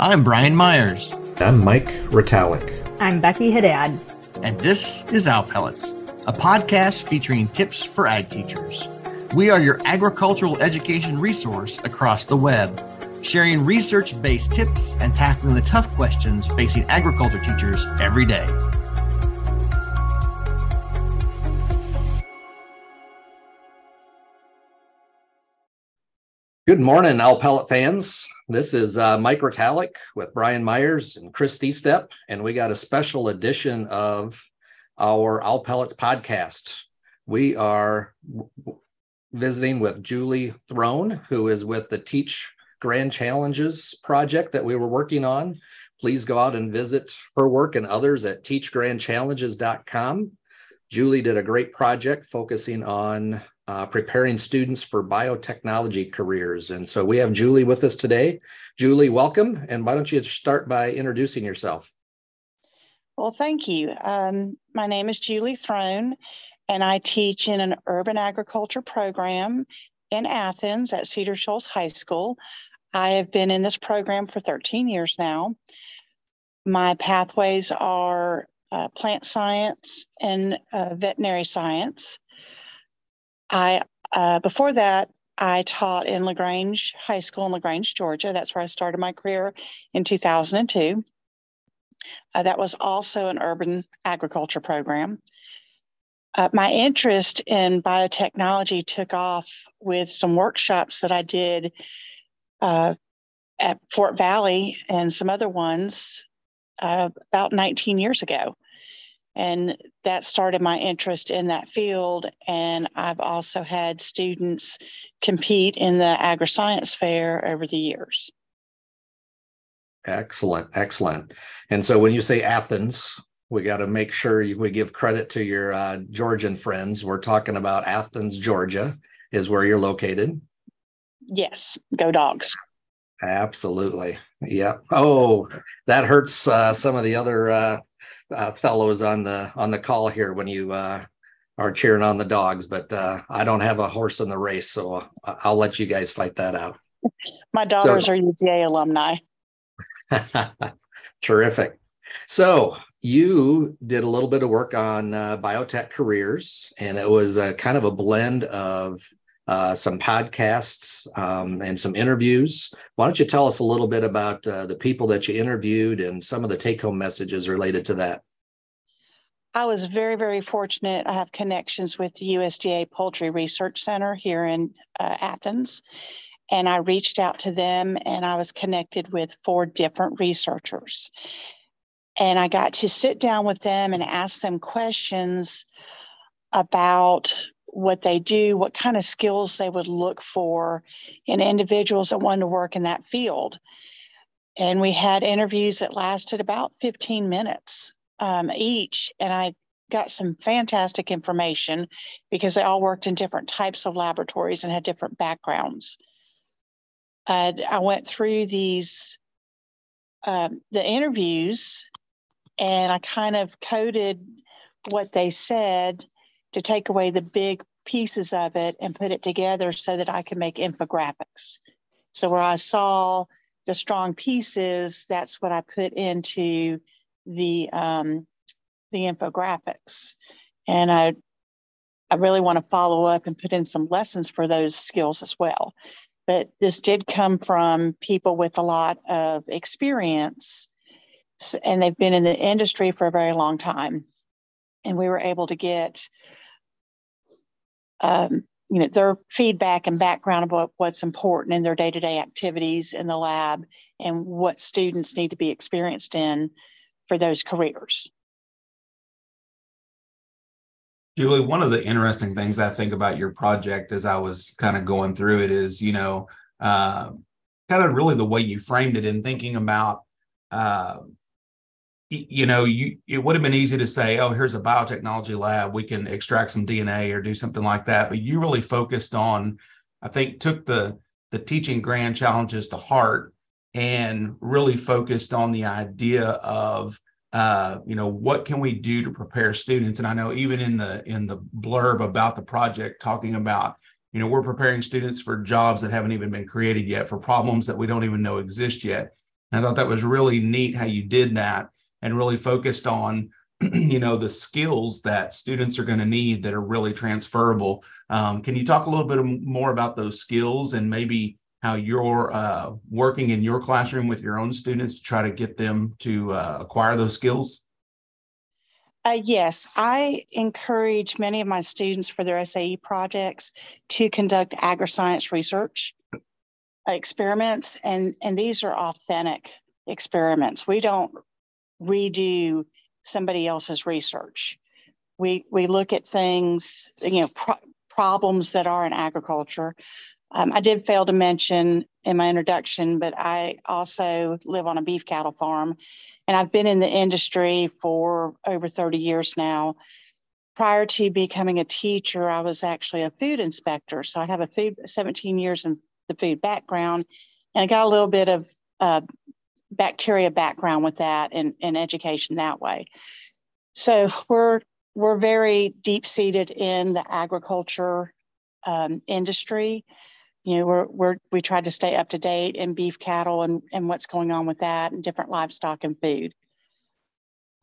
I'm Brian Myers. I'm Mike Retallick. I'm Becky Haddad. And this is Owl Pellets, a podcast featuring tips for ag teachers. We are your agricultural education resource across the web, sharing research based tips and tackling the tough questions facing agriculture teachers every day. Good morning, Owl Pellet fans. This is uh, Mike Retallick with Brian Myers and Chris Estepp, and we got a special edition of our Owl Pellets podcast. We are visiting with Julie Throne, who is with the Teach Grand Challenges project that we were working on. Please go out and visit her work and others at teachgrandchallenges.com. Julie did a great project focusing on uh, preparing students for biotechnology careers. And so we have Julie with us today. Julie, welcome. And why don't you start by introducing yourself? Well, thank you. Um, my name is Julie Throne, and I teach in an urban agriculture program in Athens at Cedar Shoals High School. I have been in this program for 13 years now. My pathways are uh, plant science and uh, veterinary science. I uh, before that I taught in LaGrange High School in LaGrange, Georgia. That's where I started my career in 2002. Uh, that was also an urban agriculture program. Uh, my interest in biotechnology took off with some workshops that I did uh, at Fort Valley and some other ones uh, about 19 years ago. And that started my interest in that field. And I've also had students compete in the agri-science fair over the years. Excellent, excellent. And so when you say Athens, we got to make sure we give credit to your uh, Georgian friends. We're talking about Athens, Georgia, is where you're located. Yes, go dogs. Absolutely. Yeah. Oh, that hurts uh, some of the other uh, uh, fellows on the on the call here when you uh, are cheering on the dogs, but uh, I don't have a horse in the race, so I'll let you guys fight that out. My daughters so, are UGA alumni. Terrific. So you did a little bit of work on uh, biotech careers, and it was a, kind of a blend of uh, some podcasts um, and some interviews. Why don't you tell us a little bit about uh, the people that you interviewed and some of the take home messages related to that? I was very, very fortunate. I have connections with the USDA Poultry Research Center here in uh, Athens. And I reached out to them and I was connected with four different researchers. And I got to sit down with them and ask them questions about what they do, what kind of skills they would look for in individuals that wanted to work in that field. And we had interviews that lasted about 15 minutes um, each. And I got some fantastic information because they all worked in different types of laboratories and had different backgrounds. I went through these, um, the interviews, and I kind of coded what they said to take away the big pieces of it and put it together so that I can make infographics. So where I saw the strong pieces, that's what I put into the um, the infographics. And I I really want to follow up and put in some lessons for those skills as well. But this did come from people with a lot of experience and they've been in the industry for a very long time. And we were able to get um, you know their feedback and background about what's important in their day-to-day activities in the lab and what students need to be experienced in for those careers. Julie one of the interesting things i think about your project as i was kind of going through it is you know uh, kind of really the way you framed it in thinking about uh, you know, you it would have been easy to say, oh, here's a biotechnology lab, we can extract some DNA or do something like that. But you really focused on, I think, took the the teaching grand challenges to heart and really focused on the idea of uh, you know what can we do to prepare students? And i know even in the in the blurb about the project talking about you know we're preparing students for jobs that haven't even been created yet for problems that we don't even know exist yet. I thought that was really neat how you did that and really focused on you know the skills that students are going to need that are really transferable. Um, can you talk a little bit more about those skills and maybe how you're uh, working in your classroom with your own students to try to get them to uh, acquire those skills? Uh, yes, I encourage many of my students for their SAE projects to conduct agri-science research experiments, and, and these are authentic experiments. We don't redo somebody else's research. We, we look at things, you know, pro- problems that are in agriculture. Um, I did fail to mention in my introduction, but I also live on a beef cattle farm and I've been in the industry for over 30 years now. Prior to becoming a teacher, I was actually a food inspector. So I have a food 17 years in the food background, and I got a little bit of uh, bacteria background with that and, and education that way. So we're we're very deep seated in the agriculture um, industry you know, we're, we're, we try to stay up to date in beef cattle and, and what's going on with that and different livestock and food.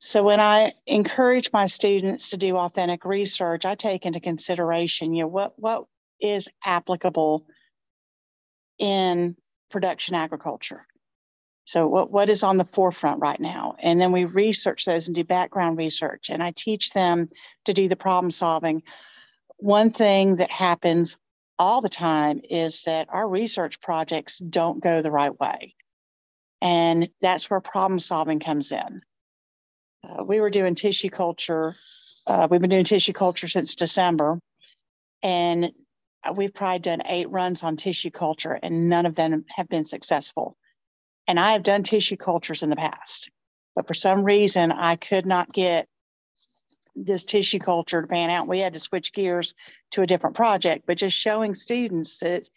So when I encourage my students to do authentic research, I take into consideration, you know, what, what is applicable in production agriculture. So what, what is on the forefront right now? And then we research those and do background research. And I teach them to do the problem solving. One thing that happens all the time is that our research projects don't go the right way. And that's where problem solving comes in. Uh, we were doing tissue culture. Uh, we've been doing tissue culture since December. And we've probably done eight runs on tissue culture, and none of them have been successful. And I have done tissue cultures in the past, but for some reason, I could not get this tissue culture to pan out. We had to switch gears to a different project, but just showing students that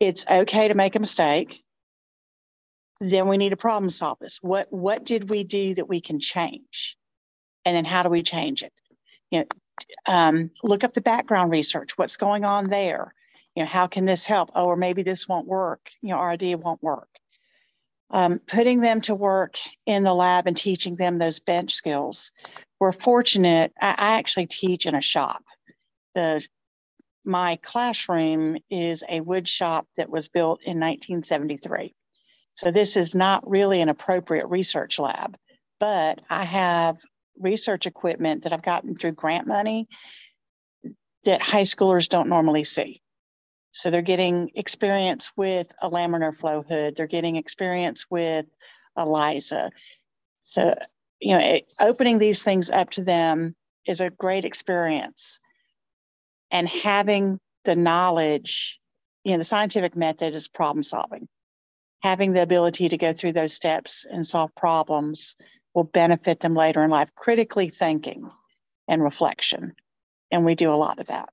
it's okay to make a mistake. Then we need to problem solve this. What what did we do that we can change, and then how do we change it? You know, um, look up the background research. What's going on there? You know, how can this help? Oh, or maybe this won't work. You know, our idea won't work. Um, putting them to work in the lab and teaching them those bench skills we're fortunate. I, I actually teach in a shop. The my classroom is a wood shop that was built in 1973. So this is not really an appropriate research lab, but I have research equipment that I've gotten through grant money that high schoolers don't normally see. So they're getting experience with a laminar flow hood, they're getting experience with ELISA. So you know, it, opening these things up to them is a great experience. And having the knowledge, you know, the scientific method is problem solving. Having the ability to go through those steps and solve problems will benefit them later in life. Critically thinking and reflection. And we do a lot of that.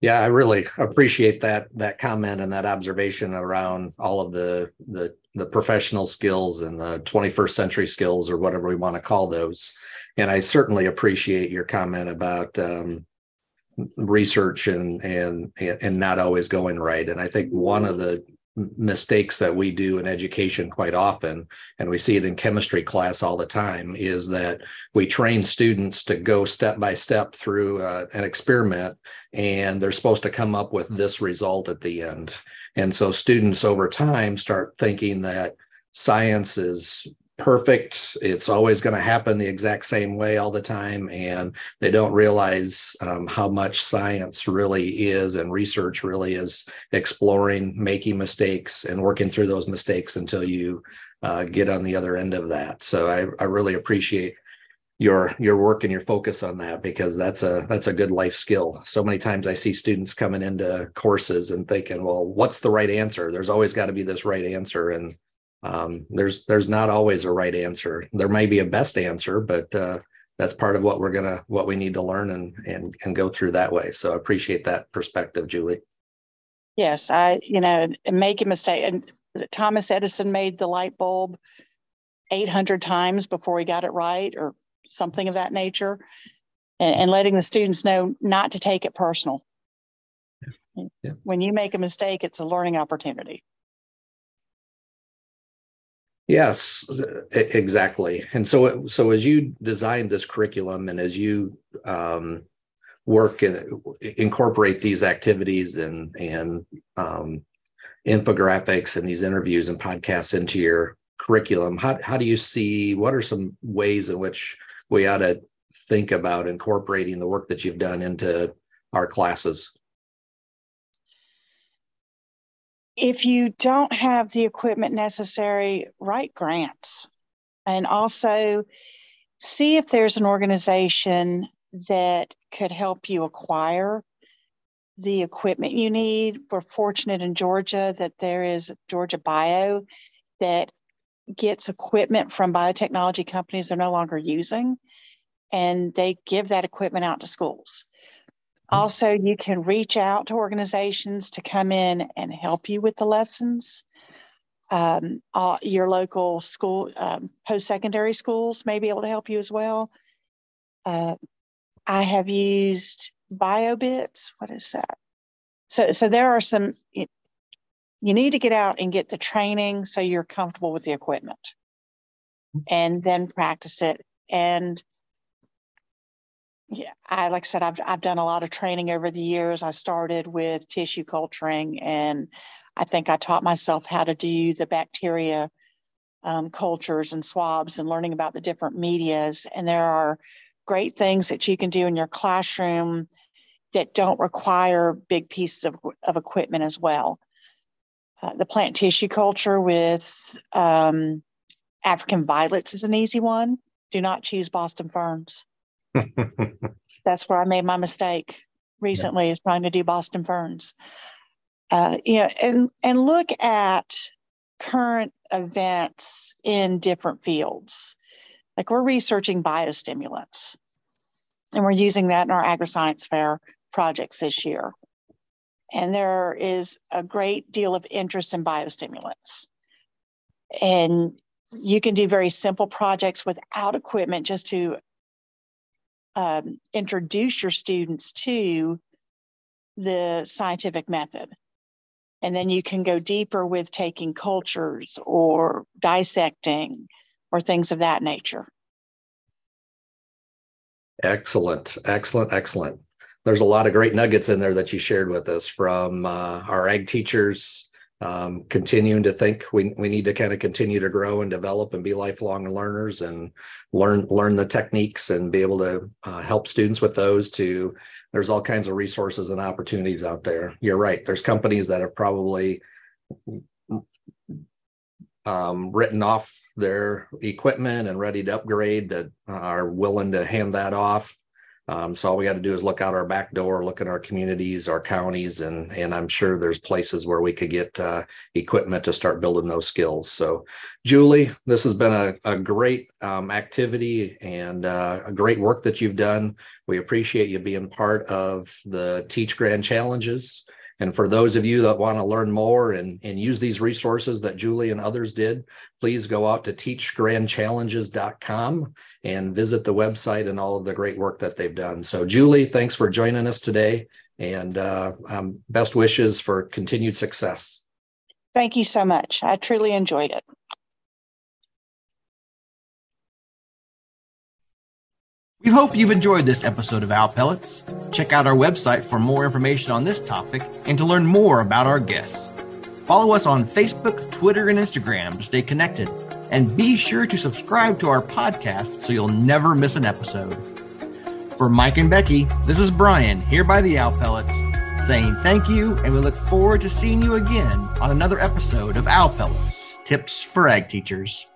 Yeah, I really appreciate that that comment and that observation around all of the the the professional skills and the 21st century skills or whatever we want to call those. And I certainly appreciate your comment about um, research and and and not always going right. And I think one of the mistakes that we do in education quite often, and we see it in chemistry class all the time, is that we train students to go step by step through uh, an experiment and they're supposed to come up with this result at the end. And so students over time start thinking that science is perfect. It's always going to happen the exact same way all the time. And they don't realize um, how much science really is and research really is exploring, making mistakes, and working through those mistakes until you uh, get on the other end of that. So I, I really appreciate your your work and your focus on that because that's a that's a good life skill so many times i see students coming into courses and thinking well what's the right answer there's always got to be this right answer and um, there's there's not always a right answer. There may be a best answer, but uh, that's part of what we're gonna what we need to learn and and and go through that way. So I appreciate that perspective, Julie. Yes, I you know make a mistake. And Thomas Edison made the light bulb 800 times before he got it right, or something of that nature, and, and letting the students know not to take it personal. Yeah. Yeah. When you make a mistake, it's a learning opportunity. Yes, exactly. And so, so as you designed this curriculum and as you um, work and incorporate these activities and and um, infographics and these interviews and podcasts into your curriculum, how how do you see? What are some ways in which we ought to think about incorporating the work that you've done into our classes? If you don't have the equipment necessary, write grants and also see if there's an organization that could help you acquire the equipment you need. We're fortunate in Georgia that there is Georgia Bio that gets equipment from biotechnology companies they're no longer using, and they give that equipment out to schools. Also, you can reach out to organizations to come in and help you with the lessons. Um, uh, your local school, um, post secondary schools may be able to help you as well. Uh, I have used BioBits. What is that? So, so there are some. You need to get out and get the training so you're comfortable with the equipment, and then practice it. And yeah, I like I said, I've I've done a lot of training over the years. I started with tissue culturing, and I think I taught myself how to do the bacteria um, cultures and swabs and learning about the different medias. And there are great things that you can do in your classroom that don't require big pieces of, of equipment as well. Uh, the plant tissue culture with um, African violets is an easy one. Do not choose Boston ferns. That's where I made my mistake recently yeah. is trying to do Boston Ferns. Uh, you know, and and look at current events in different fields. Like we're researching biostimulants, and we're using that in our agri-science fair projects this year. And there is a great deal of interest in biostimulants. And you can do very simple projects without equipment just to um, introduce your students to the scientific method. And then you can go deeper with taking cultures or dissecting or things of that nature. Excellent, excellent, excellent. There's a lot of great nuggets in there that you shared with us from uh, our ag teachers um, continuing to think we, we need to kind of continue to grow and develop and be lifelong learners and learn learn the techniques and be able to uh, help students with those to there's all kinds of resources and opportunities out there. You're right. There's companies that have probably um, written off their equipment and ready to upgrade that are willing to hand that off um, so all we got to do is look out our back door, look at our communities, our counties, and and I'm sure there's places where we could get uh, equipment to start building those skills. So, Julie, this has been a, a great um, activity and uh, a great work that you've done. We appreciate you being part of the Teach Grand Challenges. And for those of you that want to learn more and, and use these resources that Julie and others did, please go out to teachgrandchallenges.com and visit the website and all of the great work that they've done. So, Julie, thanks for joining us today and uh, um, best wishes for continued success. Thank you so much. I truly enjoyed it. We hope you've enjoyed this episode of Owl Pellets. Check out our website for more information on this topic and to learn more about our guests. Follow us on Facebook, Twitter, and Instagram to stay connected. And be sure to subscribe to our podcast so you'll never miss an episode. For Mike and Becky, this is Brian here by the Owl Pellets saying thank you, and we look forward to seeing you again on another episode of Owl Pellets Tips for Ag Teachers.